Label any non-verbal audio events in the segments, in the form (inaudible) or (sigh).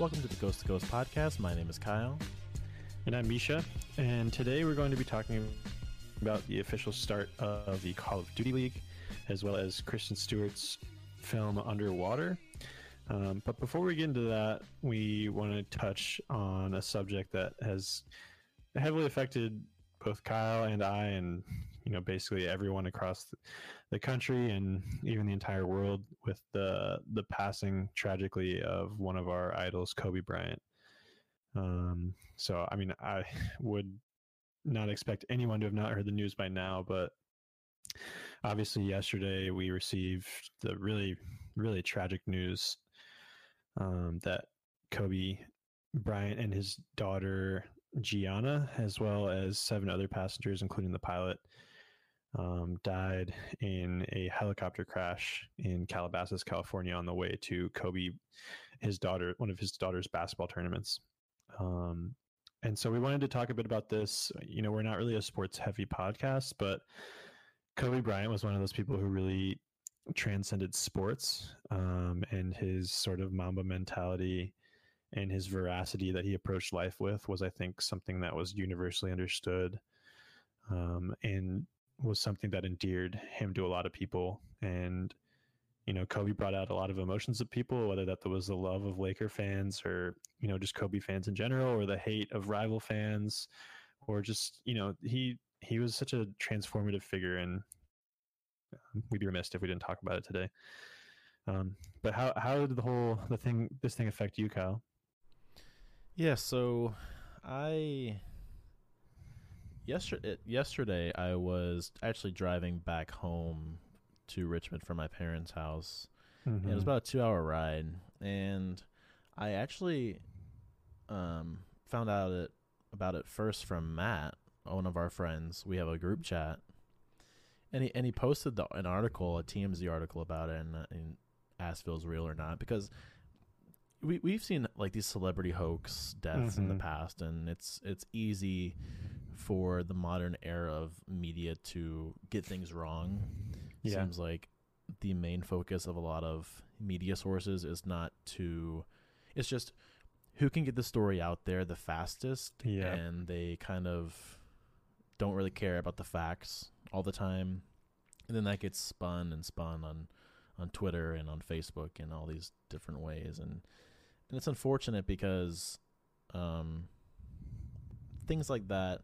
Welcome to the Ghost to Ghost podcast. My name is Kyle. And I'm Misha. And today we're going to be talking about the official start of the Call of Duty League, as well as Kristen Stewart's film Underwater. Um, but before we get into that, we want to touch on a subject that has heavily affected both Kyle and I, and you know, basically everyone across the country and even the entire world, with the the passing tragically of one of our idols, Kobe Bryant. Um, so, I mean, I would not expect anyone to have not heard the news by now, but obviously, yesterday we received the really, really tragic news um, that Kobe Bryant and his daughter Gianna, as well as seven other passengers, including the pilot, um, died in a helicopter crash in Calabasas, California, on the way to Kobe, his daughter, one of his daughter's basketball tournaments. Um, and so we wanted to talk a bit about this. You know, we're not really a sports heavy podcast, but Kobe Bryant was one of those people who really transcended sports um, and his sort of Mamba mentality and his veracity that he approached life with was, I think, something that was universally understood um, and was something that endeared him to a lot of people. And, you know, Kobe brought out a lot of emotions of people, whether that was the love of Laker fans or, you know, just Kobe fans in general or the hate of rival fans or just, you know, he, he was such a transformative figure and um, we'd be remiss if we didn't talk about it today. Um, but how, how did the whole, the thing, this thing affect you, Kyle? Yeah, so I yesterday yesterday I was actually driving back home to Richmond from my parents' house. Mm-hmm. it was mm-hmm. about a 2-hour ride and I actually um, found out it about it first from Matt, one of our friends. We have a group chat. And he and he posted the, an article, a TMZ article about it and, and asked if it was real or not because we we've seen like these celebrity hoax deaths mm-hmm. in the mm-hmm. past, and it's it's easy for the modern era of media to get things wrong. Yeah. Seems like the main focus of a lot of media sources is not to it's just who can get the story out there the fastest yeah. and they kind of don't really care about the facts all the time and then that gets spun and spun on on Twitter and on Facebook and all these different ways and and it's unfortunate because um, things like that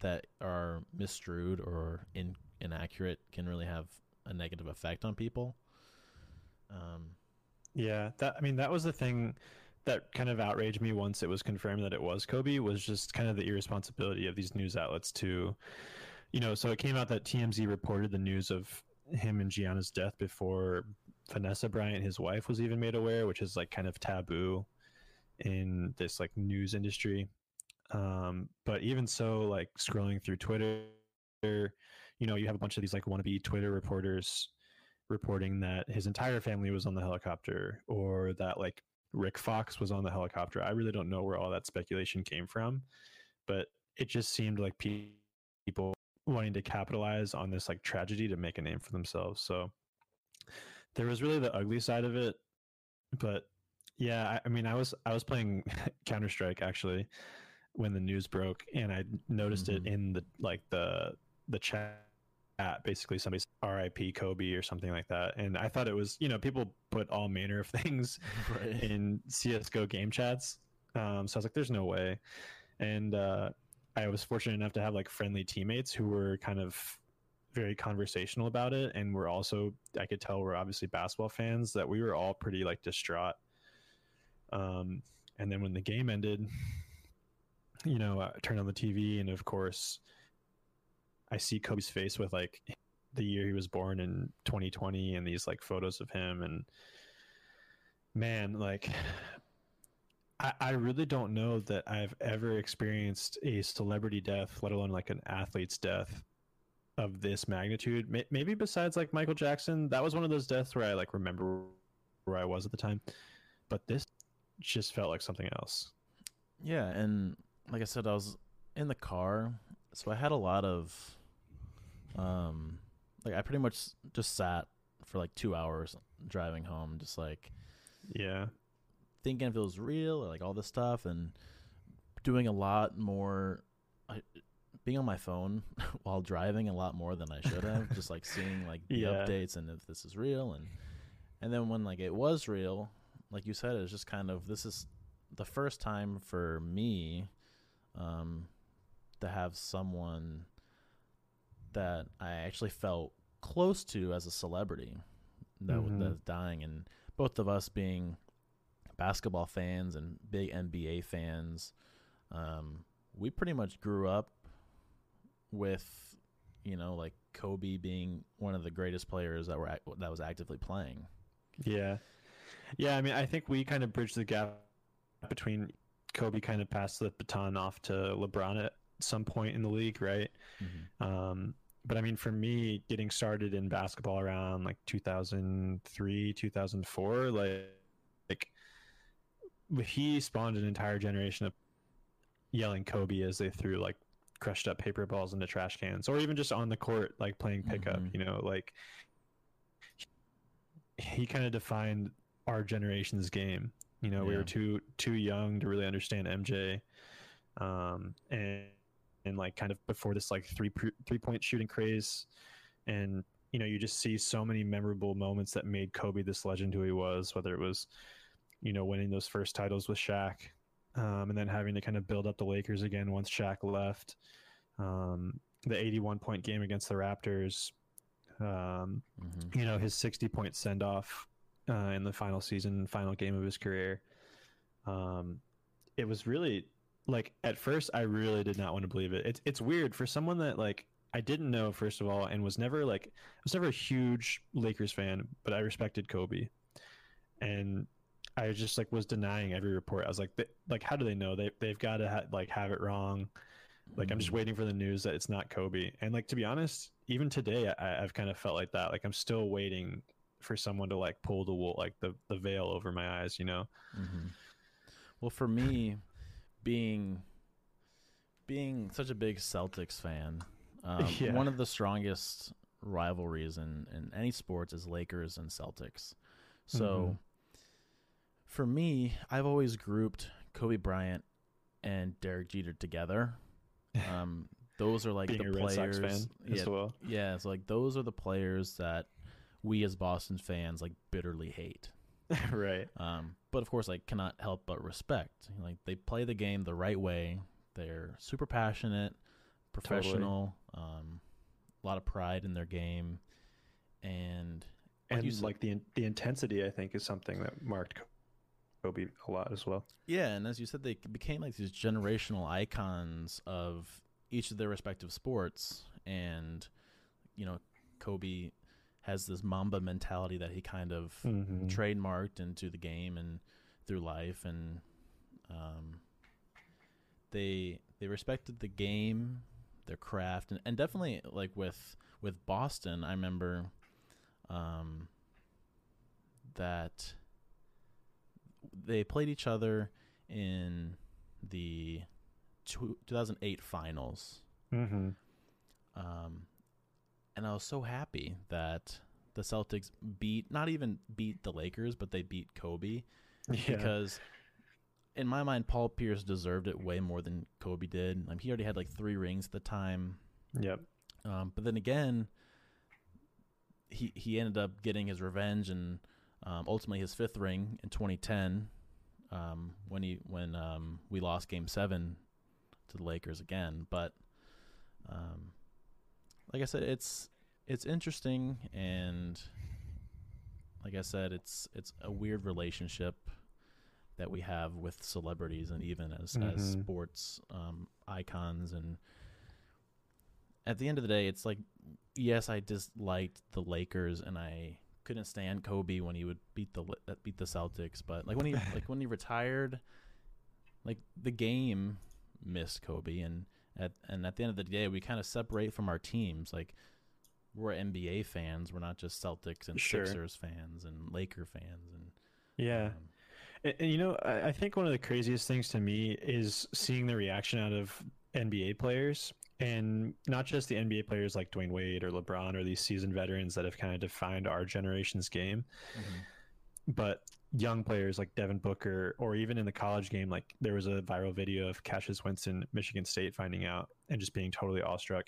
that are misstrued or in, inaccurate can really have a negative effect on people. Um, yeah, that I mean that was the thing that kind of outraged me once it was confirmed that it was Kobe was just kind of the irresponsibility of these news outlets to, you know, so it came out that TMZ reported the news of him and Gianna's death before Vanessa Bryant, his wife, was even made aware, which is like kind of taboo in this like news industry. Um, but even so, like scrolling through Twitter, you know, you have a bunch of these like wannabe Twitter reporters reporting that his entire family was on the helicopter or that like Rick Fox was on the helicopter. I really don't know where all that speculation came from, but it just seemed like people wanting to capitalize on this like tragedy to make a name for themselves. So there was really the ugly side of it, but yeah, I, I mean, I was I was playing (laughs) Counter Strike actually when the news broke, and I noticed mm-hmm. it in the like the the chat. Basically, somebody's R.I.P. Kobe or something like that, and I thought it was you know people put all manner of (laughs) things (laughs) right. in CS:GO game chats. Um, so I was like, "There's no way," and uh, I was fortunate enough to have like friendly teammates who were kind of very conversational about it and we're also i could tell we're obviously basketball fans that we were all pretty like distraught um and then when the game ended you know uh, i turned on the tv and of course i see kobe's face with like the year he was born in 2020 and these like photos of him and man like I, I really don't know that I've ever experienced a celebrity death, let alone like an athlete's death of this magnitude. Maybe besides like Michael Jackson, that was one of those deaths where I like remember where I was at the time. But this just felt like something else. Yeah, and like I said, I was in the car, so I had a lot of, um, like I pretty much just sat for like two hours driving home, just like, yeah, thinking if it was real or like all this stuff and doing a lot more I, being on my phone (laughs) while driving a lot more than I should have just like seeing like the yeah. updates and if this is real and and then when like it was real like you said it was just kind of this is the first time for me um to have someone that I actually felt close to as a celebrity that mm-hmm. was dying and both of us being basketball fans and big NBA fans, um, we pretty much grew up with, you know, like Kobe being one of the greatest players that were that was actively playing. Yeah, yeah. I mean, I think we kind of bridged the gap between Kobe kind of passed the baton off to LeBron at some point in the league, right? Mm-hmm. Um, but I mean, for me, getting started in basketball around like 2003, 2004, like, like he spawned an entire generation of yelling Kobe as they threw like crushed up paper balls into trash cans, or even just on the court, like playing pickup. Mm-hmm. You know, like he kind of defined our generation's game. You know, yeah. we were too too young to really understand MJ, um, and and like kind of before this like three three point shooting craze, and you know you just see so many memorable moments that made Kobe this legend who he was. Whether it was, you know, winning those first titles with Shaq, um, and then having to kind of build up the Lakers again once Shaq left. Um, the 81 point game against the Raptors, um, mm-hmm. you know, his 60 point send off uh, in the final season, final game of his career. Um, it was really like at first I really did not want to believe it. It's it's weird for someone that like I didn't know first of all and was never like I was never a huge Lakers fan, but I respected Kobe. And I just like was denying every report. I was like, they, like, how do they know? They they've got to ha- like have it wrong. Like, mm-hmm. I'm just mm-hmm. waiting for the news that it's not Kobe. And like to be honest, even today, I, I've kind of felt like that. Like I'm still waiting for someone to like pull the wool, like the the veil over my eyes. You know. Mm-hmm. Well, for me, being being such a big Celtics fan, um, (laughs) yeah. one of the strongest rivalries in, in any sports is Lakers and Celtics. So mm-hmm. for me, I've always grouped Kobe Bryant and Derek Jeter together. (laughs) Um, those are like Being the players. yeah, well. yeah. So like those are the players that we as Boston fans like bitterly hate. (laughs) right. Um, but of course, I cannot help but respect. Like they play the game the right way. They're super passionate, professional, totally. um, a lot of pride in their game, and and like, like the the intensity, I think, is something that marked Kobe a lot as well. Yeah, and as you said, they became like these generational icons of each of their respective sports, and you know, Kobe has this Mamba mentality that he kind of mm-hmm. trademarked into the game and through life, and um, they they respected the game, their craft, and, and definitely like with with Boston, I remember um, that they played each other in the 2008 finals. Mm-hmm. Um, and I was so happy that the Celtics beat not even beat the Lakers, but they beat Kobe (laughs) yeah. because in my mind, Paul Pierce deserved it way more than Kobe did. Like, he already had like three rings at the time. Yep. Um, but then again, he he ended up getting his revenge and um, ultimately his fifth ring in 2010 um, when he when um, we lost Game Seven to the Lakers again. But um, like I said, it's it's interesting and like I said, it's it's a weird relationship that we have with celebrities and even as mm-hmm. as sports um, icons and at the end of the day, it's like yes, I disliked the Lakers and I couldn't stand Kobe when he would beat the beat the Celtics, but like when he (laughs) like when he retired, like the game missed Kobe and at and at the end of the day, we kind of separate from our teams. Like we're NBA fans. We're not just Celtics and sure. Sixers fans and Laker fans. And yeah, um, and, and, you know, I, I think one of the craziest things to me is seeing the reaction out of NBA players, and not just the NBA players like Dwyane Wade or LeBron or these seasoned veterans that have kind of defined our generation's game. Mm-hmm. But young players like Devin Booker, or even in the college game, like there was a viral video of Cassius Winston, Michigan State, finding out and just being totally awestruck.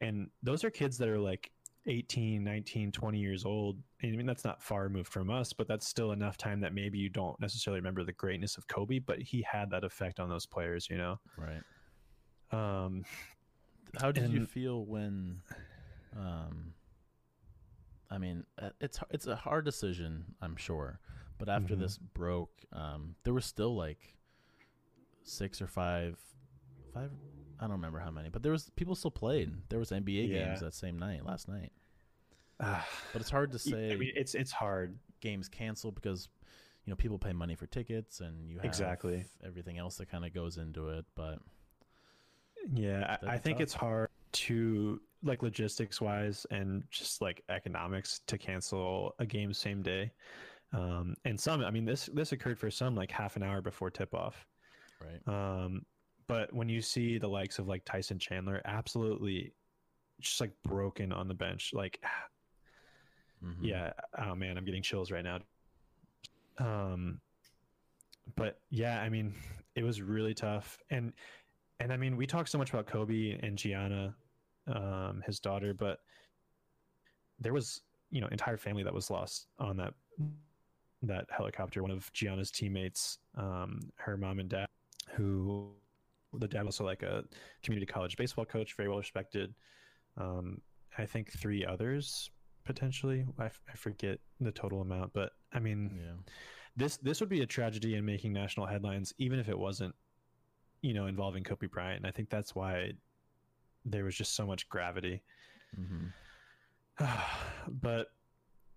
And those are kids that are like 18, 19, 20 years old. And I mean, that's not far removed from us, but that's still enough time that maybe you don't necessarily remember the greatness of Kobe, but he had that effect on those players, you know? Right. Um, How did and, you feel when, um, I mean, uh, it's it's a hard decision, I'm sure, but after mm-hmm. this broke, um, there was still like six or five, five. I don't remember how many, but there was people still played. There was NBA yeah. games that same night, last night. (sighs) but it's hard to say. I mean, it's it's hard. Games canceled because you know people pay money for tickets, and you have exactly everything else that kind of goes into it. But yeah, I, I think it's hard to like logistics wise and just like economics to cancel a game same day. Um, and some, I mean, this this occurred for some like half an hour before tip off. Right. Um, but when you see the likes of like Tyson Chandler, absolutely, just like broken on the bench, like, mm-hmm. yeah, oh man, I'm getting chills right now. Um, but yeah, I mean, it was really tough, and and I mean, we talk so much about Kobe and Gianna, um, his daughter, but there was you know entire family that was lost on that that helicopter. One of Gianna's teammates, um, her mom and dad, who the dad was also like a community college baseball coach, very well respected. Um, I think three others potentially. I, f- I forget the total amount, but I mean, yeah. this this would be a tragedy in making national headlines, even if it wasn't, you know, involving Kobe Bryant. And I think that's why there was just so much gravity. Mm-hmm. (sighs) but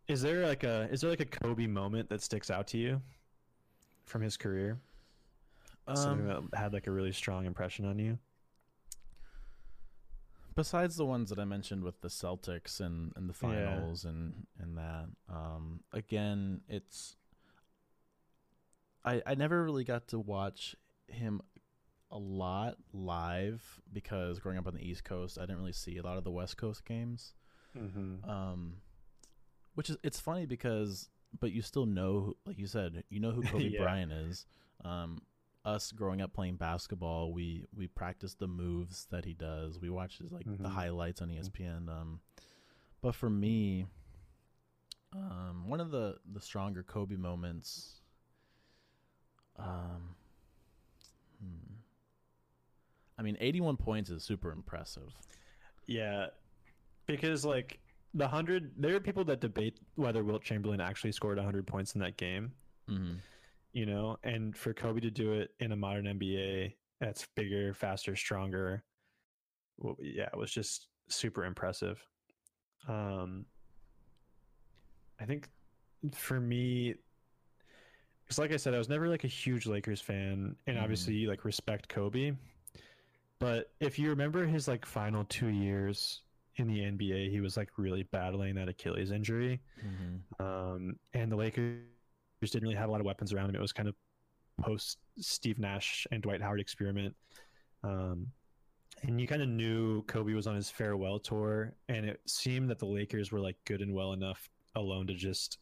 is there like a is there like a Kobe moment that sticks out to you from his career? Um, Something that had like a really strong impression on you. Besides the ones that I mentioned with the Celtics and, and the finals yeah. and and that, um, again, it's I I never really got to watch him a lot live because growing up on the East Coast, I didn't really see a lot of the West Coast games. Mm-hmm. Um, which is it's funny because but you still know like you said you know who (laughs) Kobe yeah. Bryant is. Um, us growing up playing basketball, we we practice the moves that he does. We watch his like mm-hmm. the highlights on ESPN. Um, but for me, um, one of the the stronger Kobe moments. Um, hmm. I mean, 81 points is super impressive. Yeah, because like the hundred, there are people that debate whether Wilt Chamberlain actually scored hundred points in that game. Mm-hmm. You know, and for Kobe to do it in a modern NBA that's bigger, faster, stronger, well, yeah, it was just super impressive. Um, I think for me, because like I said, I was never like a huge Lakers fan, and mm. obviously like respect Kobe. But if you remember his like final two years in the NBA, he was like really battling that Achilles injury. Mm-hmm. Um, and the Lakers didn't really have a lot of weapons around him. It was kind of post Steve Nash and Dwight Howard experiment. Um, and you kind of knew Kobe was on his farewell tour, and it seemed that the Lakers were like good and well enough alone to just,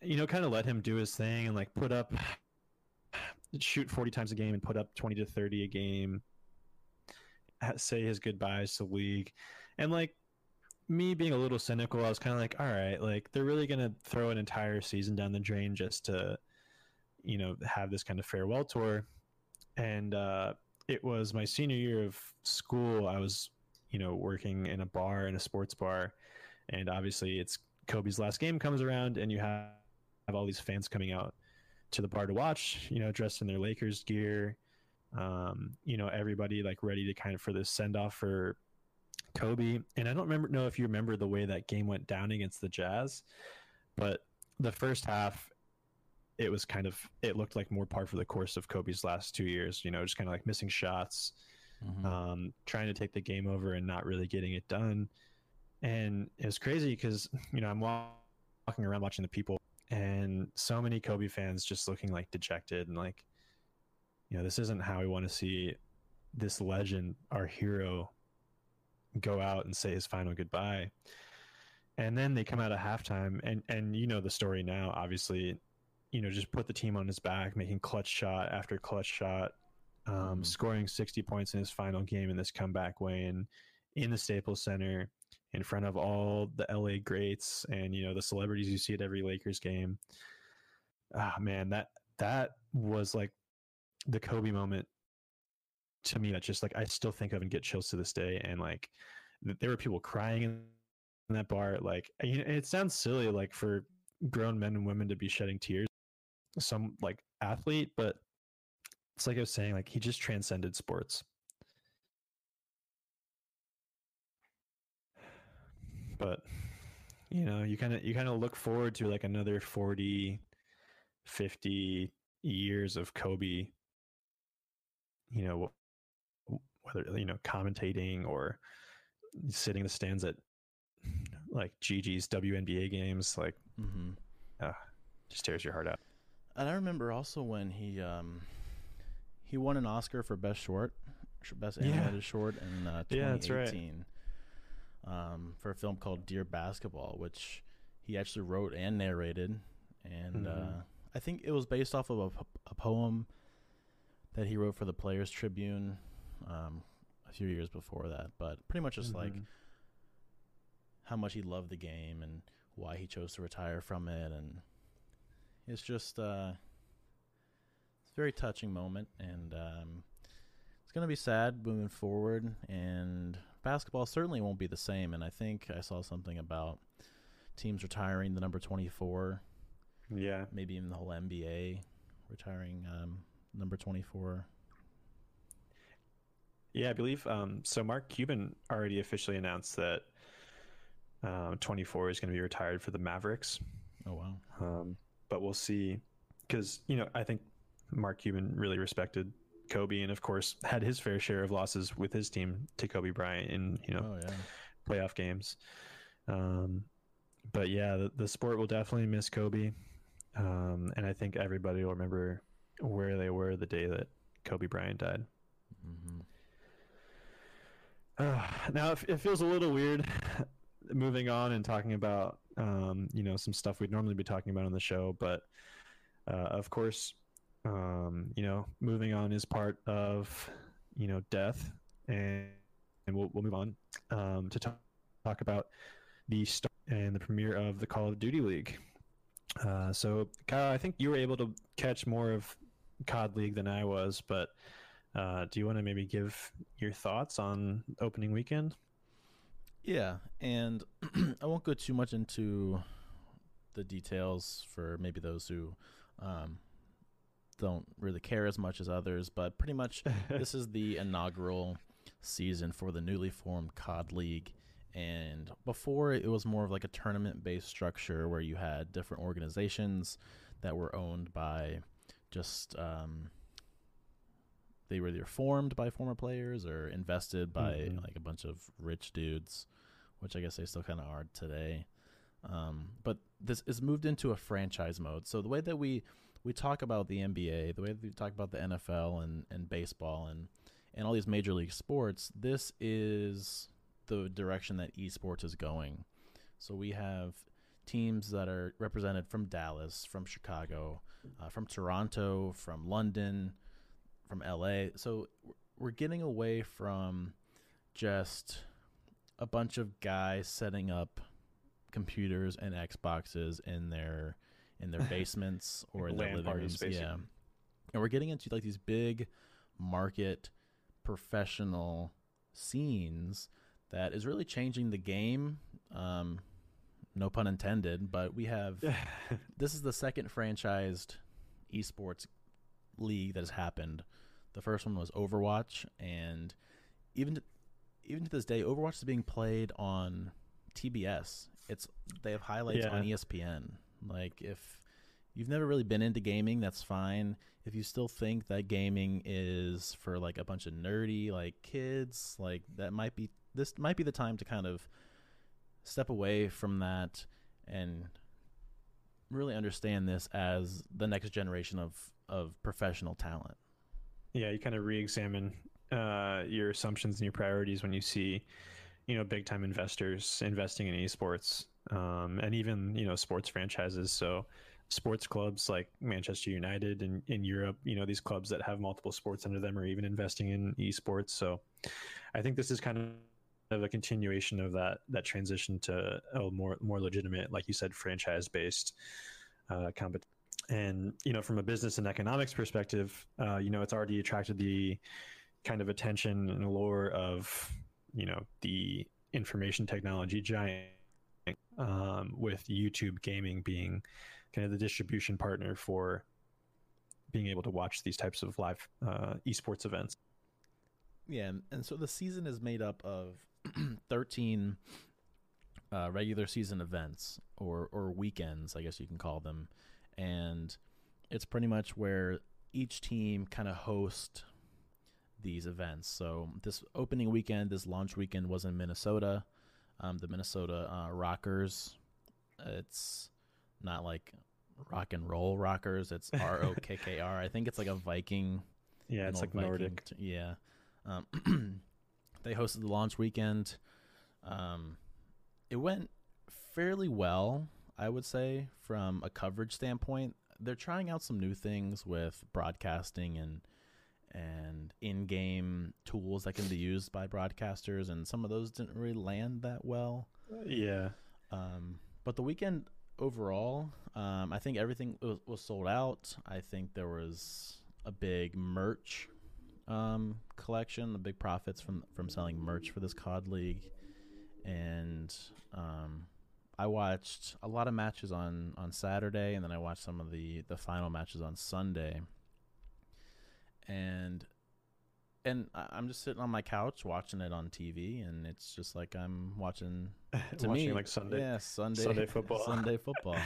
you know, kind of let him do his thing and like put up, shoot 40 times a game and put up 20 to 30 a game. Say his goodbyes to league, and like me being a little cynical, I was kind of like, all right, like they're really gonna throw an entire season down the drain just to, you know, have this kind of farewell tour, and uh, it was my senior year of school. I was, you know, working in a bar in a sports bar, and obviously it's Kobe's last game comes around, and you have have all these fans coming out to the bar to watch, you know, dressed in their Lakers gear um, you know, everybody like ready to kind of for this send off for Kobe. And I don't remember know if you remember the way that game went down against the Jazz, but the first half it was kind of it looked like more par for the course of Kobe's last two years, you know, just kind of like missing shots, mm-hmm. um, trying to take the game over and not really getting it done. And it was crazy because, you know, I'm walking around watching the people and so many Kobe fans just looking like dejected and like you know, this isn't how we want to see this legend, our hero, go out and say his final goodbye. And then they come out of halftime, and and you know the story now. Obviously, you know just put the team on his back, making clutch shot after clutch shot, um, mm. scoring sixty points in his final game in this comeback way, win in the Staples Center in front of all the LA greats and you know the celebrities you see at every Lakers game. Ah man, that that was like the Kobe moment to me that just like I still think of and get chills to this day and like there were people crying in that bar like it sounds silly like for grown men and women to be shedding tears some like athlete but it's like I was saying like he just transcended sports but you know you kind of you kind of look forward to like another 40 50 years of kobe you know whether you know commentating or sitting in the stands at like Gigi's WNBA games, like mm-hmm. uh, just tears your heart out. And I remember also when he um, he won an Oscar for best short, best animated yeah. short in uh, 2018. Yeah, that's right um, for a film called Dear Basketball, which he actually wrote and narrated. And mm-hmm. uh, I think it was based off of a, a, poem that he wrote for the Players Tribune um, a few years before that. But pretty much just mm-hmm. like how much he loved the game and why he chose to retire from it. And it's just uh, it's a very touching moment. And um, it's going to be sad moving forward. And basketball certainly won't be the same. And I think I saw something about teams retiring the number 24. Yeah. Maybe even the whole NBA retiring um, number 24. Yeah, I believe um, so. Mark Cuban already officially announced that um, 24 is going to be retired for the Mavericks. Oh wow! Um, but we'll see, because you know I think Mark Cuban really respected Kobe, and of course had his fair share of losses with his team to Kobe Bryant in you know oh, yeah. playoff games. Um, but yeah, the, the sport will definitely miss Kobe, um, and I think everybody will remember where they were the day that Kobe Bryant died. Mm-hmm. Uh, now it, it, feels a little weird moving on and talking about um, you know some stuff we'd normally be talking about on the show, but uh, of course um, you know, moving on is part of, you know, death, and, and we'll we'll move on um, to talk, talk about the start and the premiere of the Call of Duty League. Uh, so, Kyle, I think you were able to catch more of COD League than I was, but uh, do you want to maybe give your thoughts on opening weekend? Yeah, and (clears throat) I won't go too much into the details for maybe those who um, don't really care as much as others, but pretty much (laughs) this is the inaugural season for the newly formed COD League. And before it was more of like a tournament based structure where you had different organizations that were owned by just um, they were either formed by former players or invested by mm-hmm. like a bunch of rich dudes, which I guess they still kind of are today. Um, but this is moved into a franchise mode. So the way that we we talk about the NBA, the way that we talk about the NFL and, and baseball and and all these major league sports, this is the direction that esports is going. So we have teams that are represented from Dallas, from Chicago, uh, from Toronto, from London, from LA. So we're getting away from just a bunch of guys setting up computers and Xboxes in their in their basements (laughs) or in their living rooms. Yeah, and we're getting into like these big market professional scenes that is really changing the game. Um, no pun intended, but we have (laughs) this is the second franchised esports league that has happened. The first one was Overwatch, and even to, even to this day, Overwatch is being played on TBS. It's they have highlights yeah. on ESPN. Like if you've never really been into gaming, that's fine. If you still think that gaming is for like a bunch of nerdy like kids, like that might be this might be the time to kind of step away from that and really understand this as the next generation of of professional talent. Yeah, you kind of re-examine uh, your assumptions and your priorities when you see, you know, big time investors investing in esports um, and even you know sports franchises. So sports clubs like Manchester United in, in Europe, you know, these clubs that have multiple sports under them are even investing in esports. So I think this is kind of a continuation of that that transition to a more more legitimate, like you said, franchise based uh, competition. And you know, from a business and economics perspective, uh, you know, it's already attracted the kind of attention and allure of you know the information technology giant um, with YouTube gaming being kind of the distribution partner for being able to watch these types of live uh, esports events. Yeah, and so the season is made up of (clears throat) 13 uh, regular season events or or weekends, I guess you can call them, and it's pretty much where each team kind of hosts these events. So this opening weekend, this launch weekend was in Minnesota, um, the Minnesota uh, Rockers. It's not like rock and roll rockers. It's (laughs) R O K K R. I think it's like a Viking. Yeah, it's like Viking Nordic. T- yeah. Um, (clears throat) they hosted the launch weekend. Um, it went fairly well, I would say, from a coverage standpoint. They're trying out some new things with broadcasting and and in-game tools that can be used by broadcasters, and some of those didn't really land that well. Yeah. Um, but the weekend overall, um, I think everything was, was, sold out. I think there was a big merch um, collection, the big profits from from selling merch for this COD League, and um, I watched a lot of matches on on Saturday, and then I watched some of the the final matches on Sunday. And and I'm just sitting on my couch watching it on TV, and it's just like I'm watching. (laughs) To watching me, like Sunday, yeah, Sunday, Sunday (laughs) football, Sunday (laughs) football.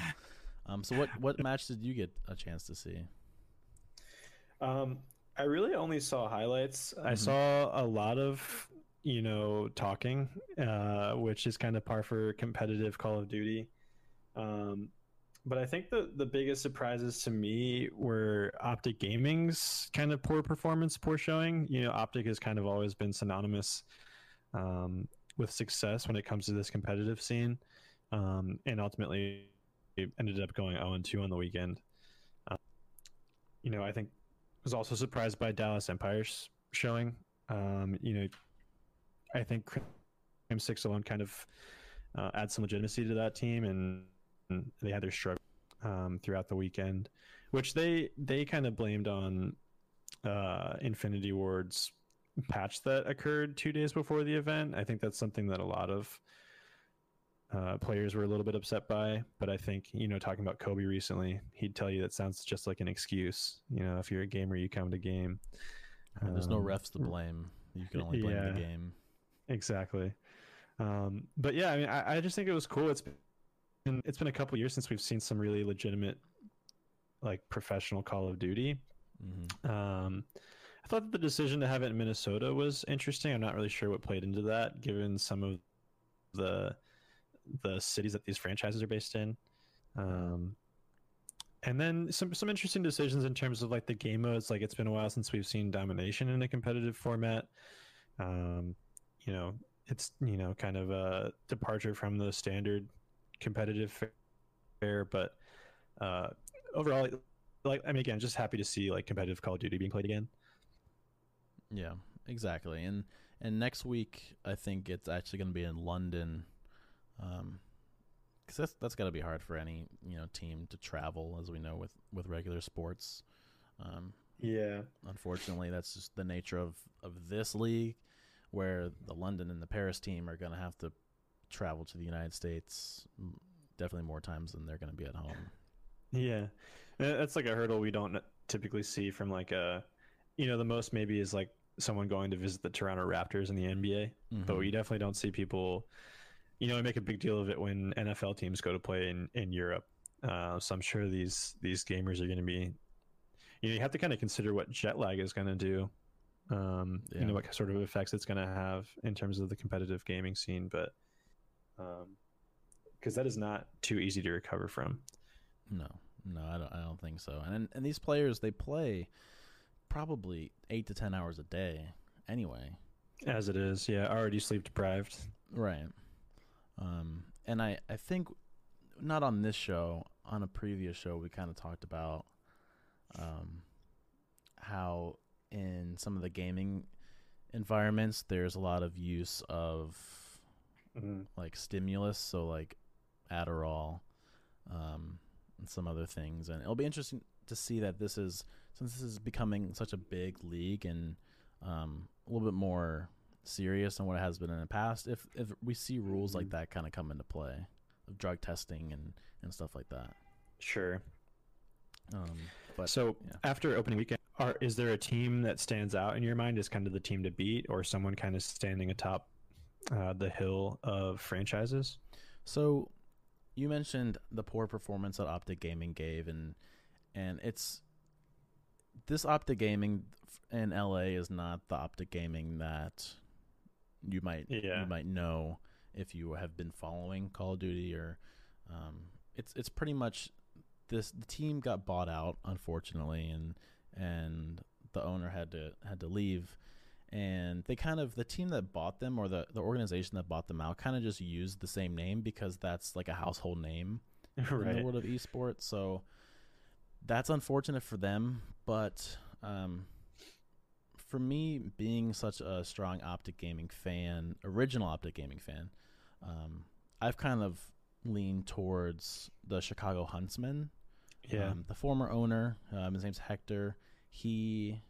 um, so what what match did you get a chance to see? Um, I really only saw highlights. Mm-hmm. I saw a lot of you know talking, uh, which is kind of par for competitive Call of Duty. Um, but I think the the biggest surprises to me were Optic Gaming's kind of poor performance, poor showing. You know, Optic has kind of always been synonymous um, with success when it comes to this competitive scene, um, and ultimately ended up going 0 2 on the weekend. Uh, you know, I think was also surprised by Dallas Empire's showing. Um, you know, I think Crimsix alone kind of uh, adds some legitimacy to that team and they had their struggle um, throughout the weekend, which they they kind of blamed on uh, Infinity Ward's patch that occurred two days before the event. I think that's something that a lot of uh, players were a little bit upset by. But I think you know, talking about Kobe recently, he'd tell you that sounds just like an excuse. You know, if you're a gamer, you come to game. There's um, no refs to blame. You can only blame yeah, the game. Exactly. Um, but yeah, I mean, I, I, just think it was cool. It's been it's been a couple years since we've seen some really legitimate like professional Call of Duty. Mm-hmm. Um, I thought the decision to have it in Minnesota was interesting. I'm not really sure what played into that, given some of the the cities that these franchises are based in. Um, and then some some interesting decisions in terms of like the game modes. Like it's been a while since we've seen domination in a competitive format. Um, you know, it's you know kind of a departure from the standard competitive fair, but uh, overall, like I mean, again, just happy to see like competitive Call of Duty being played again. Yeah, exactly. And and next week, I think it's actually going to be in London, because um, that's that's got to be hard for any you know team to travel, as we know with with regular sports. Um, yeah, unfortunately, that's just the nature of of this league, where the London and the Paris team are going to have to travel to the United States definitely more times than they're going to be at home. (laughs) Yeah, that's like a hurdle we don't typically see from like a, you know, the most maybe is like someone going to visit the Toronto Raptors in the NBA, mm-hmm. but we definitely don't see people, you know, make a big deal of it when NFL teams go to play in in Europe. Uh, so I'm sure these these gamers are going to be, you know, you have to kind of consider what jet lag is going to do. Um, yeah. You know what sort of effects it's going to have in terms of the competitive gaming scene, but because um, that is not too easy to recover from. No, no, I don't. I don't think so. And and these players they play probably eight to ten hours a day anyway. As it is, yeah, already sleep deprived. Right. Um, and I I think not on this show, on a previous show, we kind of talked about um, how in some of the gaming environments there's a lot of use of mm-hmm. like stimulus, so like Adderall, um, and some other things, and it'll be interesting to see that this is since this is becoming such a big league and um, a little bit more serious than what it has been in the past. If if we see rules mm-hmm. like that kind of come into play of drug testing and and stuff like that. Sure. Um, but so yeah. after opening weekend, are is there a team that stands out in your mind as kind of the team to beat, or someone kind of standing atop uh, the hill of franchises? So you mentioned the poor performance that Optic Gaming gave, and and it's this Optic Gaming in LA is not the Optic Gaming that you might yeah. you might know if you have been following Call of Duty or um, it's it's pretty much this the team got bought out unfortunately and and the owner had to had to leave and they kind of the team that bought them or the the organization that bought them out kind of just used the same name because that's like a household name (laughs) right. in the world of esports so that's unfortunate for them but um, for me, being such a strong Optic Gaming fan, original Optic Gaming fan, um, I've kind of leaned towards the Chicago Huntsmen Yeah. Um, the former owner, um, his name's Hector. He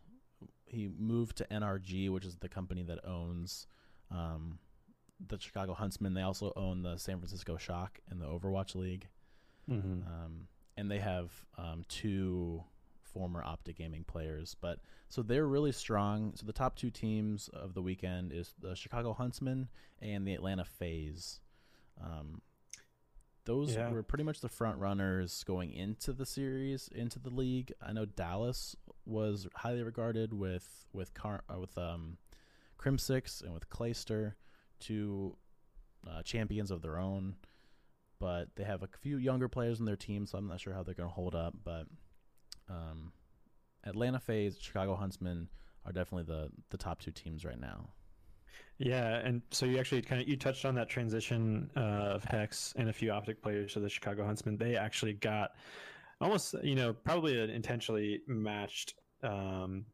he moved to NRG, which is the company that owns um, the Chicago Huntsmen. They also own the San Francisco Shock in the Overwatch League, mm-hmm. um, and they have um, two former Optic Gaming players. But so they're really strong. So the top two teams of the weekend is the Chicago Huntsmen and the Atlanta FaZe. Um, those yeah. were pretty much the front runners going into the series, into the league. I know Dallas was highly regarded with with Car- uh, with um, Crimsix and with Clayster, two uh, champions of their own. But they have a few younger players in their team, so I'm not sure how they're going to hold up. But um, Atlanta FaZe, Chicago Huntsmen are definitely the the top two teams right now. Yeah, and so you actually kind of you touched on that transition uh, of Hex and a few optic players to the Chicago Huntsmen. They actually got almost you know probably an intentionally matched um,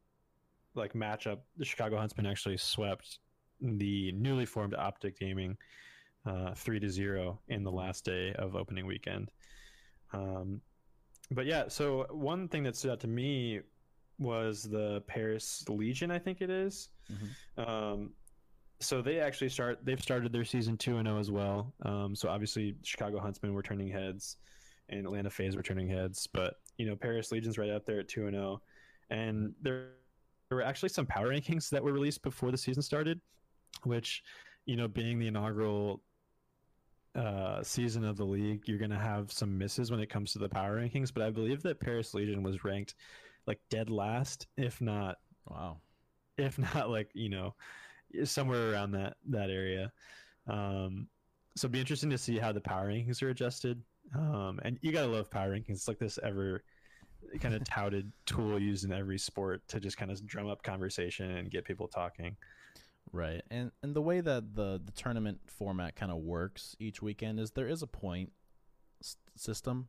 like matchup. The Chicago Huntsmen actually swept the newly formed Optic Gaming uh, three to zero in the last day of opening weekend. Um, but yeah, so one thing that stood out to me was the Paris Legion, I think it is. Mm-hmm. Um, so they actually start. They've started their season two and zero oh as well. Um, so obviously, Chicago Huntsmen were turning heads, and Atlanta FaZe were turning heads. But you know, Paris Legion's right up there at two and zero, oh. and there, there were actually some power rankings that were released before the season started, which, you know, being the inaugural uh, season of the league, you're going to have some misses when it comes to the power rankings. But I believe that Paris Legion was ranked like dead last, if not wow, if not like you know somewhere around that that area. Um, so it'd be interesting to see how the power rankings are adjusted. Um, and you gotta love power rankings. It's like this ever kind of touted tool used in every sport to just kind of drum up conversation and get people talking. Right. And and the way that the the tournament format kind of works each weekend is there is a point s- system.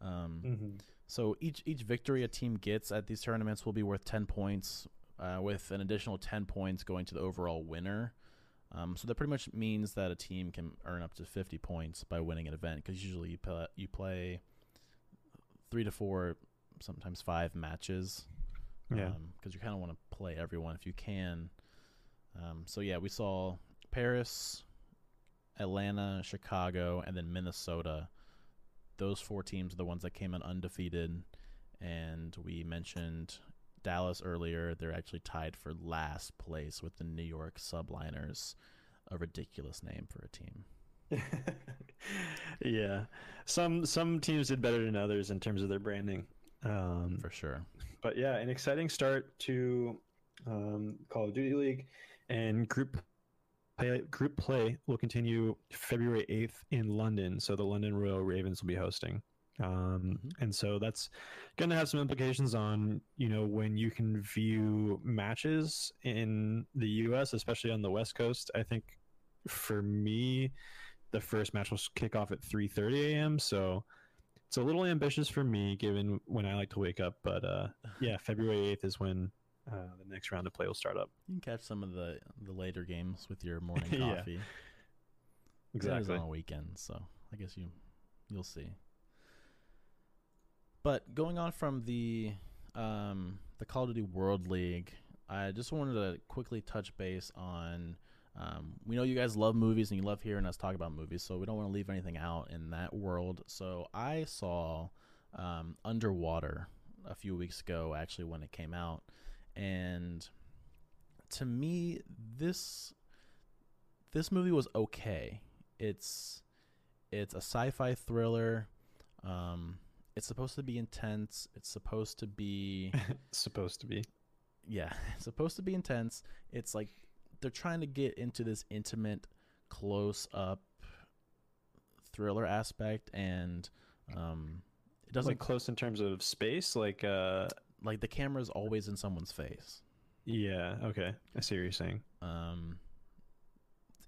Um, mm-hmm. So each each victory a team gets at these tournaments will be worth ten points, uh, with an additional ten points going to the overall winner. Um, so that pretty much means that a team can earn up to fifty points by winning an event because usually you play, you play three to four, sometimes five matches. Yeah. Because um, you kind of want to play everyone if you can. Um, so yeah, we saw Paris, Atlanta, Chicago, and then Minnesota. Those four teams are the ones that came in undefeated, and we mentioned Dallas earlier. They're actually tied for last place with the New York Subliners, a ridiculous name for a team. (laughs) yeah, some some teams did better than others in terms of their branding. Um, for sure. But yeah, an exciting start to um, Call of Duty League and group play, group play will continue February 8th in London. So the London Royal Ravens will be hosting. Um, mm-hmm. and so that's going to have some implications on, you know, when you can view matches in the US, especially on the West Coast. I think for me, the first match will kick off at 3:30 a.m. So it's a little ambitious for me, given when I like to wake up. But uh, (laughs) yeah, February 8th is when uh, the next round of play will start up. You can catch some of the the later games with your (laughs) morning Yeah. coffee. Exactly. On a weekend, so I guess you you'll see. But going on from the um, the Call of Duty World League, I just wanted to quickly touch base on. Um, we know you guys love movies and you love hearing us talk about movies, so we don't want to leave anything out in that world. So I saw um, Underwater a few weeks ago, actually when it came out, and to me, this this movie was okay. It's it's a sci-fi thriller. Um, it's supposed to be intense. It's supposed to be (laughs) supposed to be. yeah, (laughs) it's supposed to be intense. It's like they're trying to get into this intimate, close-up thriller aspect, and um, it doesn't like close in terms of space, like uh, like the camera's always in someone's face. yeah. Okay, I see what you're saying. Um,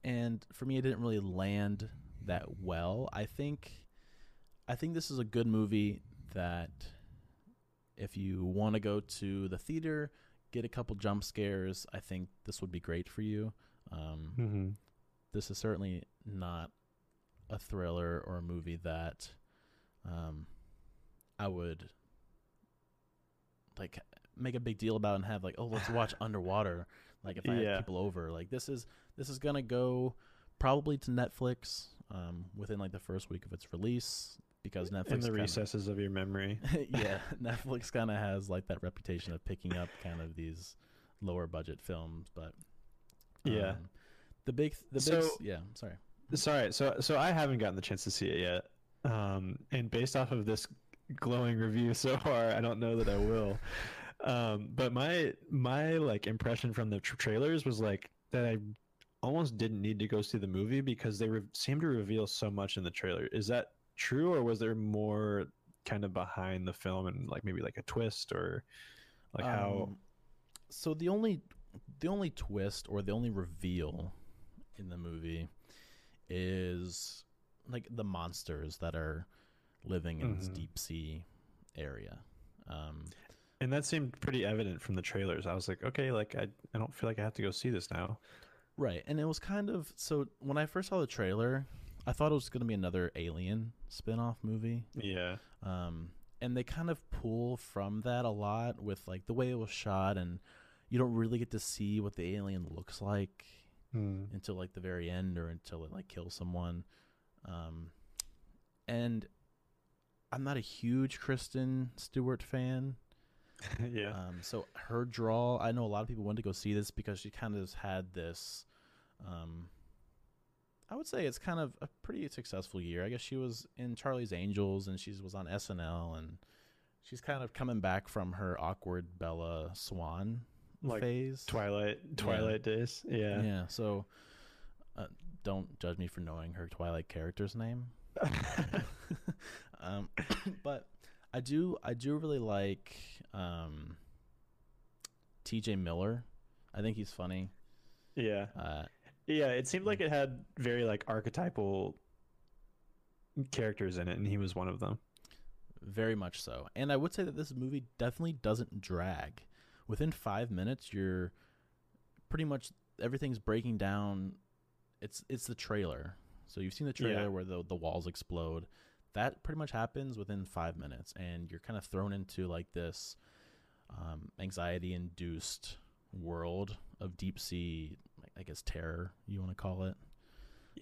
and for me, it didn't really land that well. I think, I think this is a good movie that if you want to go to the theater, get a couple jump scares, I think this would be great for you. Um, Mm-hmm. this is certainly not a thriller or a movie that um, I would like make a big deal about and have like, oh, let's watch (laughs) Underwater. Like if I Yeah. have people over, like this is this is gonna go probably to Netflix um, within like the first week of its release because Netflix In the kinda- recesses of your memory. (laughs) yeah, Netflix kind of has like that reputation of picking up kind of these lower budget films, but Yeah. um, the big the big So- s- yeah, sorry. Sorry, so so I haven't gotten the chance to see it yet. Um, and based off of this glowing review (laughs) so far, I don't know that I will. Um, but my my like impression from the tra- trailers was like that I almost didn't need to go see the movie because they re- seem to reveal so much in the trailer. Is that true, or was there more kind of behind the film and like maybe like a twist or like how? Um, so the only the only twist or the only reveal in the movie is like the monsters that are living in this Mhm. deep sea area. Um, And that seemed pretty evident from the trailers. I was like, okay, like I I don't feel like I have to go see this now. right, and it was kind of so when I first saw the trailer, I thought it was going to be another Alien spin-off movie. Yeah. um, and they kind of pull from that a lot with like the way it was shot and you don't really get to see what the alien looks like Hmm. until like the very end or until it like kills someone um, and i'm not a huge kristen stewart fan (laughs) yeah. um, so her draw i know a lot of people went to go see this because she kind of had this um, i would say it's kind of a pretty successful year i guess she was in charlie's angels and she was on snl and she's kind of coming back from her awkward bella swan Like phase Twilight Twilight days. Yeah. yeah so uh, don't judge me for knowing her twilight character's name (laughs) (laughs) um, (coughs) but I do I do really like um, T.J. Miller. I think he's funny. yeah. Uh, Yeah, it seemed like it had very like archetypal characters in it and he was one of them. very much so. And I would say that this movie definitely doesn't drag. Within five minutes, you're pretty much everything's breaking down. It's it's the trailer. So you've seen the trailer Yeah. where the the walls explode. That pretty much happens within five minutes, and you're kind of thrown into like this um, anxiety-induced world of deep sea, I guess terror you want to call it.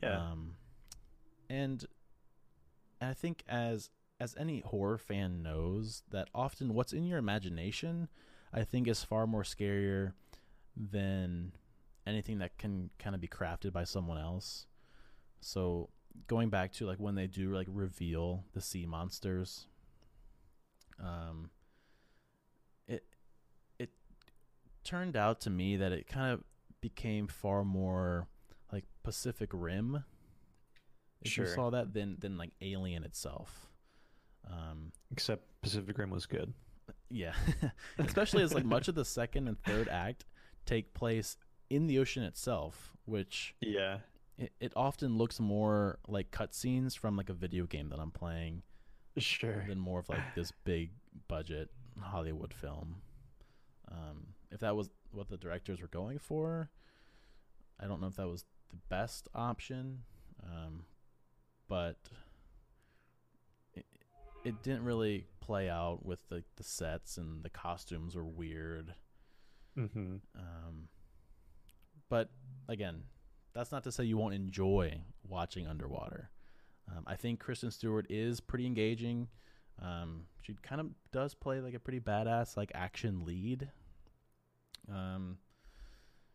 Yeah. Um, and I think as as any horror fan knows that often what's in your imagination, I think is far more scarier than anything that can kind of be crafted by someone else. So going back to like when they do like reveal the sea monsters, um, it it turned out to me that it kind of became far more like Pacific Rim. If you saw that, than than like Alien itself. Um, Except Pacific Rim was good. yeah, (laughs) especially as like much of the second and third act take place in the ocean itself, which Yeah. it, it often looks more like cutscenes from like a video game that I'm playing. Sure. Than more of like this big budget Hollywood film. Um, if that was what the directors were going for, I don't know if that was the best option. Um, but it, it didn't really play out with the, the sets and the costumes were weird. Mm-hmm. Um, but again, that's not to say you won't enjoy watching underwater. Um, I think Kristen Stewart is pretty engaging. Um, she kind of does play like a pretty badass like action lead. Um,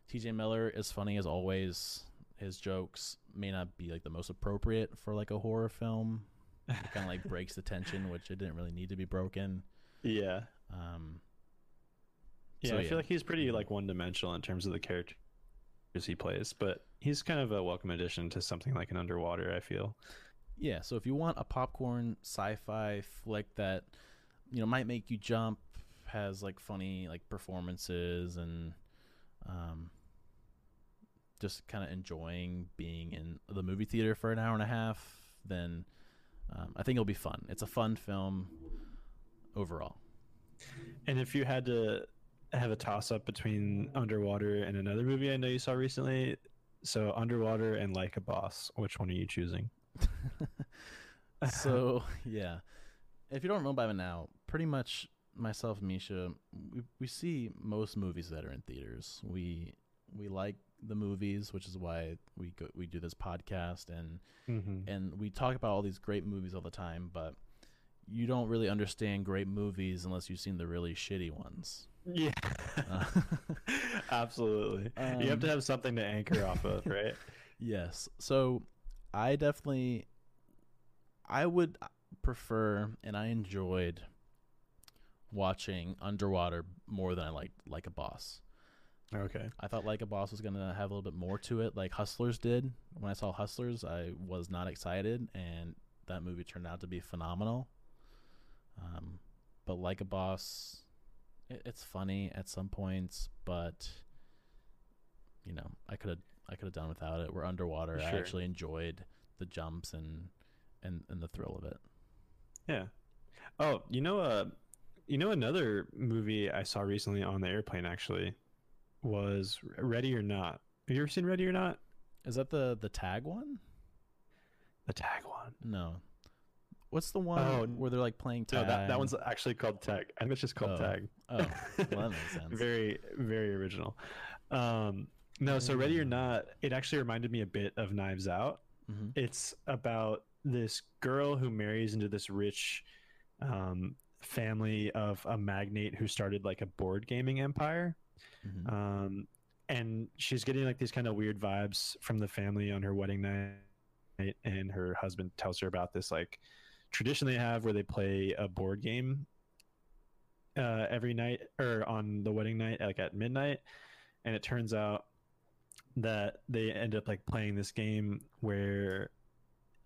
T.J. Miller is funny as always. His jokes may not be like the most appropriate for like a horror film. It kind of like (laughs) breaks the tension, which it didn't really need to be broken. Yeah. Um, yeah, so, I yeah. feel like he's pretty like one dimensional in terms of the characters he plays, but he's kind of a welcome addition to something like an underwater. I feel. Yeah, so if you want a popcorn sci-fi flick that you know might make you jump, has like funny like performances and um, just kind of enjoying being in the movie theater for an hour and a half, then um, I think it'll be fun. It's a fun film overall. And if you had to have a toss up between Underwater and another movie I know you saw recently, so Underwater and Like a Boss, which one are you choosing? (laughs) so yeah, if you don't know by now, pretty much myself Misha, we we see most movies that are in theaters. We we like the movies, which is why we go, we do this podcast and mm-hmm. and we talk about all these great movies all the time, but you don't really understand great movies unless you've seen the really shitty ones. Yeah, uh, (laughs) (laughs) absolutely. Um, you have to um, have something to anchor off of, (laughs) right? Yes. So I definitely, I would prefer, and I enjoyed watching Underwater more than I liked Like a Boss. Okay. I thought Like a Boss was gonna have a little bit more to it, like Hustlers did. When I saw Hustlers, I was not excited, and that movie turned out to be phenomenal. Um, but Like a Boss, it, it's funny at some points, but you know, I could have I could have done without it. We're underwater. Sure. I actually enjoyed the jumps and and and the thrill of it. Yeah. Oh, you know, uh, you know, another movie I saw recently on the airplane actually was Ready or Not. Have you ever seen Ready or Not? Is that the the tag one? The tag one? No. What's the one oh, where they're like playing tag? No, that, that one's actually called Tag. I think it's just called oh. Tag. Oh, well, that makes (laughs) sense. very, very original. Um, no, so Ready or mm. Not, it actually reminded me a bit of Knives Out. Mm-hmm. It's about this girl who marries into this rich um, family of a magnate who started like a board gaming empire. Mm-hmm. Um, and she's getting like these kind of weird vibes from the family on her wedding night. And her husband tells her about this like tradition they have where they play a board game uh, every night or on the wedding night, like at midnight. And it turns out that they end up like playing this game where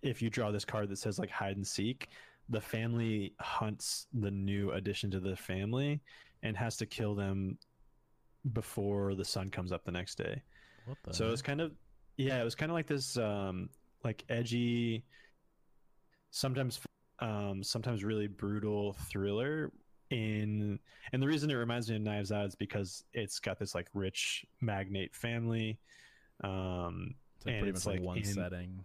if you draw this card that says like hide and seek, the family hunts the new addition to the family and has to kill them before the sun comes up the next day. The so heck? it's kind of yeah, it was kind of like this um like edgy sometimes um sometimes really brutal thriller in and the reason it reminds me of Knives Out is because it's got this like rich magnate family um so and it's like one in, setting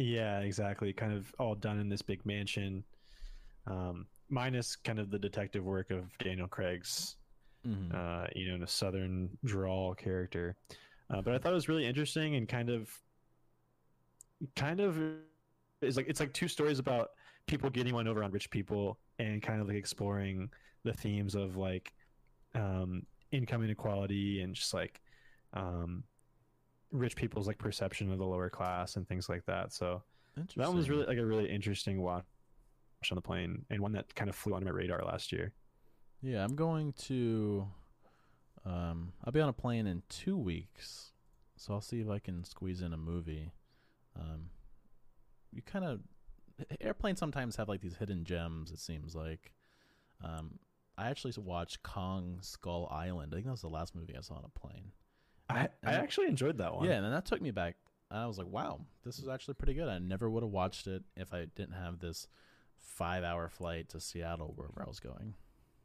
yeah, exactly. Kind of all done in this big mansion, um, minus kind of the detective work of Daniel Craig's, mm-hmm. uh, you know, in a southern drawl character. Uh, but I thought it was really interesting and kind of, kind of, it's like it's like two stories about people getting one over on rich people and kind of like exploring the themes of like um, income inequality and just like um, rich people's like perception of the lower class and things like that. So that one was really like a really interesting watch on the plane and one that kind of flew under my radar last year. Yeah, I'm going to. Um, I'll be on a plane in two weeks, so I'll see if I can squeeze in a movie. Um, you kind of airplanes sometimes have like these hidden gems. It seems like. Um, I actually watched Kong Skull Island. I think that was the last movie I saw on a plane. I, I actually enjoyed that one. Yeah, and that took me back I was like, wow, this is actually pretty good. I never would have watched it if I didn't have this five hour flight to Seattle, wherever I was going.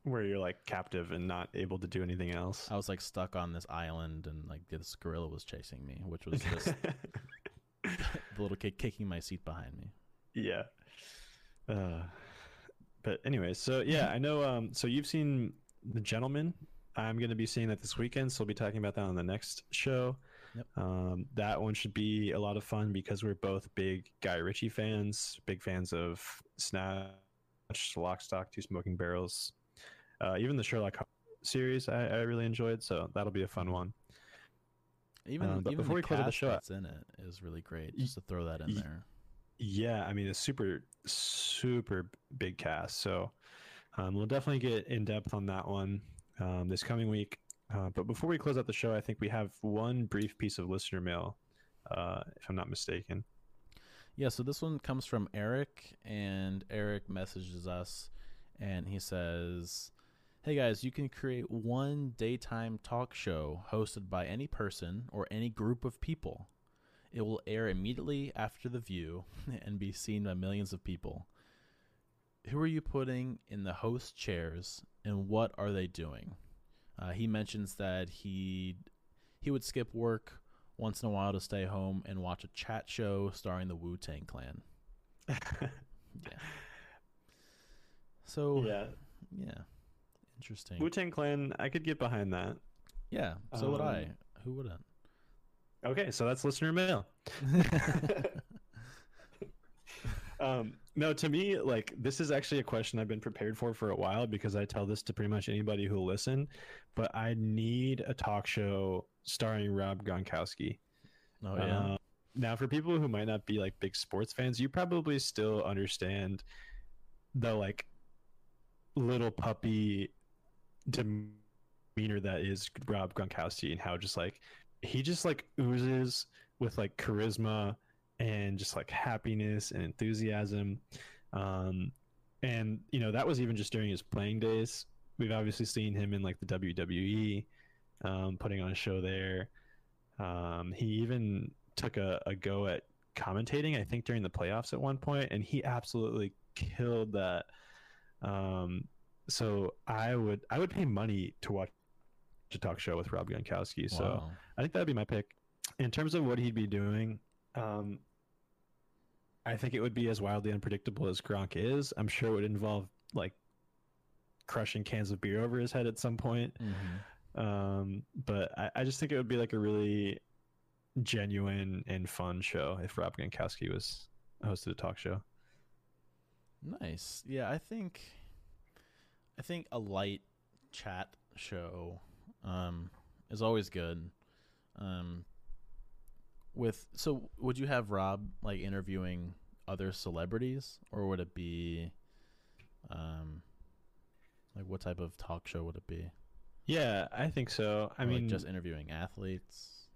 Where you're like captive and not able to do anything else. I was like stuck on this island, and like this gorilla was chasing me, which was just (laughs) the little kid kicking my seat behind me. Yeah. Uh, but anyways, so yeah, I know. Um, so you've seen The Gentlemen. I'm going to be seeing that this weekend, so we'll be talking about that on the next show. Yep. Um, that one should be a lot of fun because we're both big Guy Ritchie fans, big fans of Snatch, Lock, Stock, Two Smoking Barrels, uh, even the Sherlock series. I, I, really enjoyed, so that'll be a fun one. Even, um, but even before we close the show, that's in it is really great. Just to throw that in there. Yeah, I mean, a super, super big cast. So um, we'll definitely get in depth on that one um, this coming week. Uh, but before we close out the show, I think we have one brief piece of listener mail, uh, if I'm not mistaken. Yeah, so this one comes from Eric, and Eric messages us, and he says, Hey guys, you can create one daytime talk show hosted by any person or any group of people. It will air immediately after The View (laughs) and be seen by millions of people. Who are you putting in the host chairs, and what are they doing? Uh, he mentions that he he would skip work once in a while to stay home and watch a chat show starring the Wu Tang Clan. (laughs) yeah. So yeah, yeah, interesting. Wu Tang Clan, I could get behind that. Yeah, so um, would I. Um, Who wouldn't? Okay, so that's listener mail. (laughs) um, no, to me, like this is actually a question I've been prepared for for a while because I tell this to pretty much anybody who'll listen. But I need a talk show starring Rob Gronkowski. Oh yeah. Uh, now, for people who might not be like big sports fans, you probably still understand the like little puppy demeanor that is Rob Gronkowski and how just like he just like oozes with like charisma and just like happiness and enthusiasm. Um, and you know that was even just during his playing days. We've obviously seen him in like the WWE, um, putting on a show there. Um, he even took a, a go at commentating, I think, during the playoffs at one point, and he absolutely killed that. Um, so I would I would pay money to watch a talk show with Rob Gronkowski. So wow. I think that'd be my pick. In terms of what he'd be doing, um, I think it would be as wildly unpredictable as Gronk is. I'm sure it would involve like crushing cans of beer over his head at some point. Mm-hmm. Um, but I, I, just think it would be like a really genuine and fun show if Rob Gronkowski was hosted a talk show. Nice. Yeah, I think I think a light chat show um, is always good. Um, with so would you have Rob like interviewing other celebrities or would it be um like what type of talk show would it be? Yeah, I think so. I or mean like just interviewing athletes.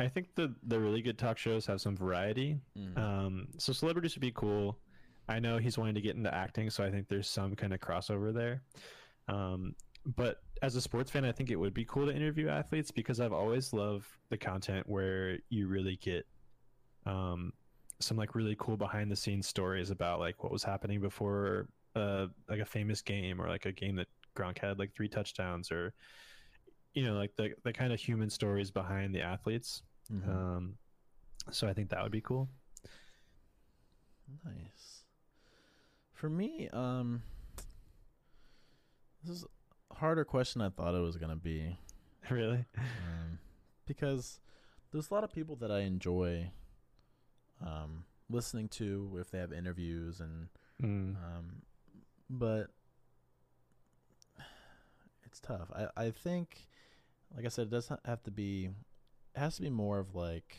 I think the the really good talk shows have some variety. Mm. Um so celebrities would be cool. I know he's wanting to get into acting, so I think there's some kind of crossover there. Um but as a sports fan, I think it would be cool to interview athletes because I've always loved the content where you really get um, some like really cool behind the scenes stories about like what was happening before uh, like a famous game or like a game that Gronk had like three touchdowns or you know like the the kind of human stories behind the athletes. Mm-hmm. Um, so I think that would be cool. Nice. For me, um, this is harder question I thought it was gonna be. (laughs) Really? Um, because there's a lot of people that I enjoy um, listening to if they have interviews and mm. um, but it's tough. I I think like I said it doesn't have to be it has to be more of like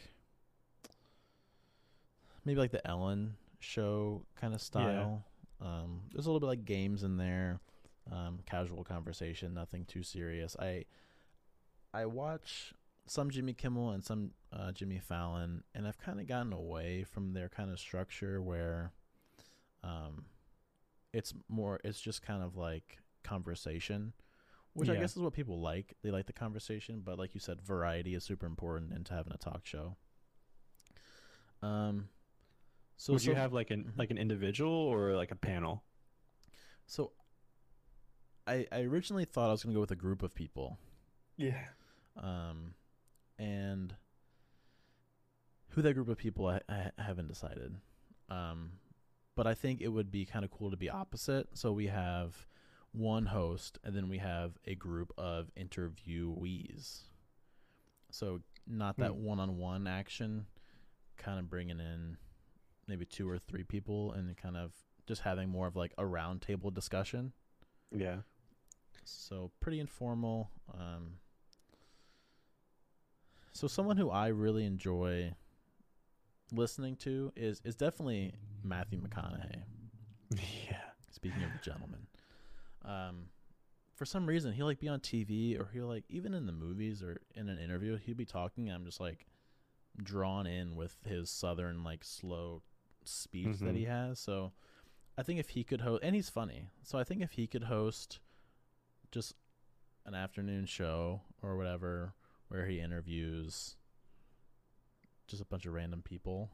maybe like the Ellen show kind of style. Yeah. Um, there's a little bit like games in there um, casual conversation, nothing too serious. I I watch some Jimmy Kimmel and some uh, Jimmy Fallon, and I've kind of gotten away from their kind of structure where um, it's more it's just kind of like conversation, which yeah. I guess is what people like. They like the conversation, but like you said, variety is super important into having a talk show. Um, so would so, you have like an mm-hmm. like an individual or like a panel? So, I I originally thought I was gonna go with a group of people. Yeah. Um, and who that group of people I, I haven't decided. Um, but I think it would be kind of cool to be opposite. So we have one host, and then we have a group of interviewees. So not that hmm. one-on-one action, kind of bringing in maybe two or three people, and kind of just having more of like a roundtable discussion. Yeah. So pretty informal. Um, so someone who I really enjoy listening to is is definitely Matthew McConaughey. Yeah. Speaking of the gentleman, um, for some reason he'll like be on TV or he'll like even in the movies or in an interview he'll be talking. I'm just like drawn in with his southern like slow speech mm-hmm. that he mm-hmm. has. So I think if he could host, and he's funny, so I think if he could host just an afternoon show or whatever where he interviews just a bunch of random people,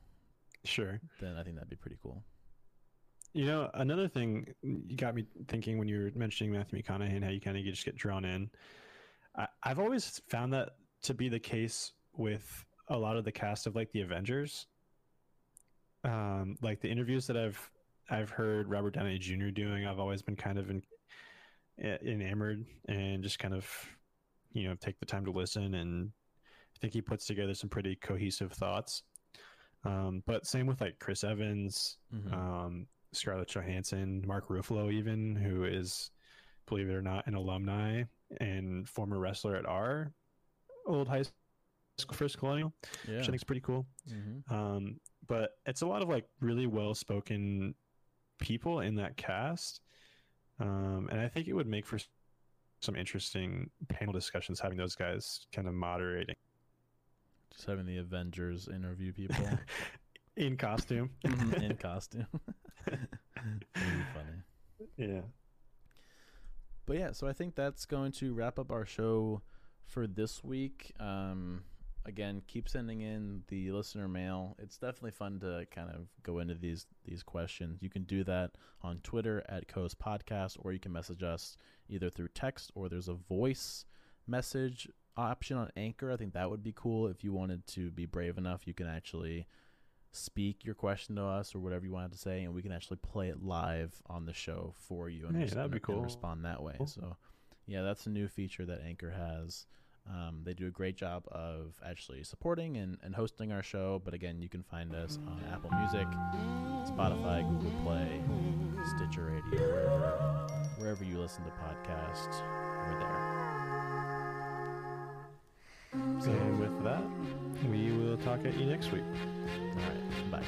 sure, then I think that'd be pretty cool. You know, another thing you got me thinking when you were mentioning Matthew McConaughey and how you kind of just get drawn in. I, I've always found that to be the case with a lot of the cast of like the Avengers. Um, like the interviews that I've I've heard Robert Downey Jr. doing, I've always been kind of in, enamored and just kind of you know take the time to listen and I think he puts together some pretty cohesive thoughts. Um, but same with like Chris Evans, mm-hmm. um, Scarlett Johansson, Mark Ruffalo, even who is, believe it or not, an alumni and former wrestler at our old high school, first colonial, yeah. which I think is pretty cool. Mm-hmm. Um, but it's a lot of like really well spoken people in that cast. Um, and I think it would make for some interesting panel discussions having those guys kind of moderating. Just having the Avengers interview people (laughs) in costume. Mm-hmm, in costume. (laughs) really funny. Yeah. But yeah, so I think that's going to wrap up our show for this week. Um, again, keep sending in the listener mail. It's definitely fun to kind of go into these these questions. You can do that on Twitter at Coast Podcast, or you can message us either through text or there's a voice message option on Anchor. I think that would be cool if you wanted to be brave enough. You can actually speak your question to us or whatever you wanted to say, and we can actually play it live on the show for you and, hey, that'd be cool. respond that way. Cool. So, yeah, that's a new feature that Anchor has. Um, they do a great job of actually supporting and, and hosting our show. But again, you can find us on Apple Music, Spotify, Google Play, Stitcher Radio, wherever, wherever you listen to podcasts, we're there. And with that, we will talk at you next week. All right. Bye.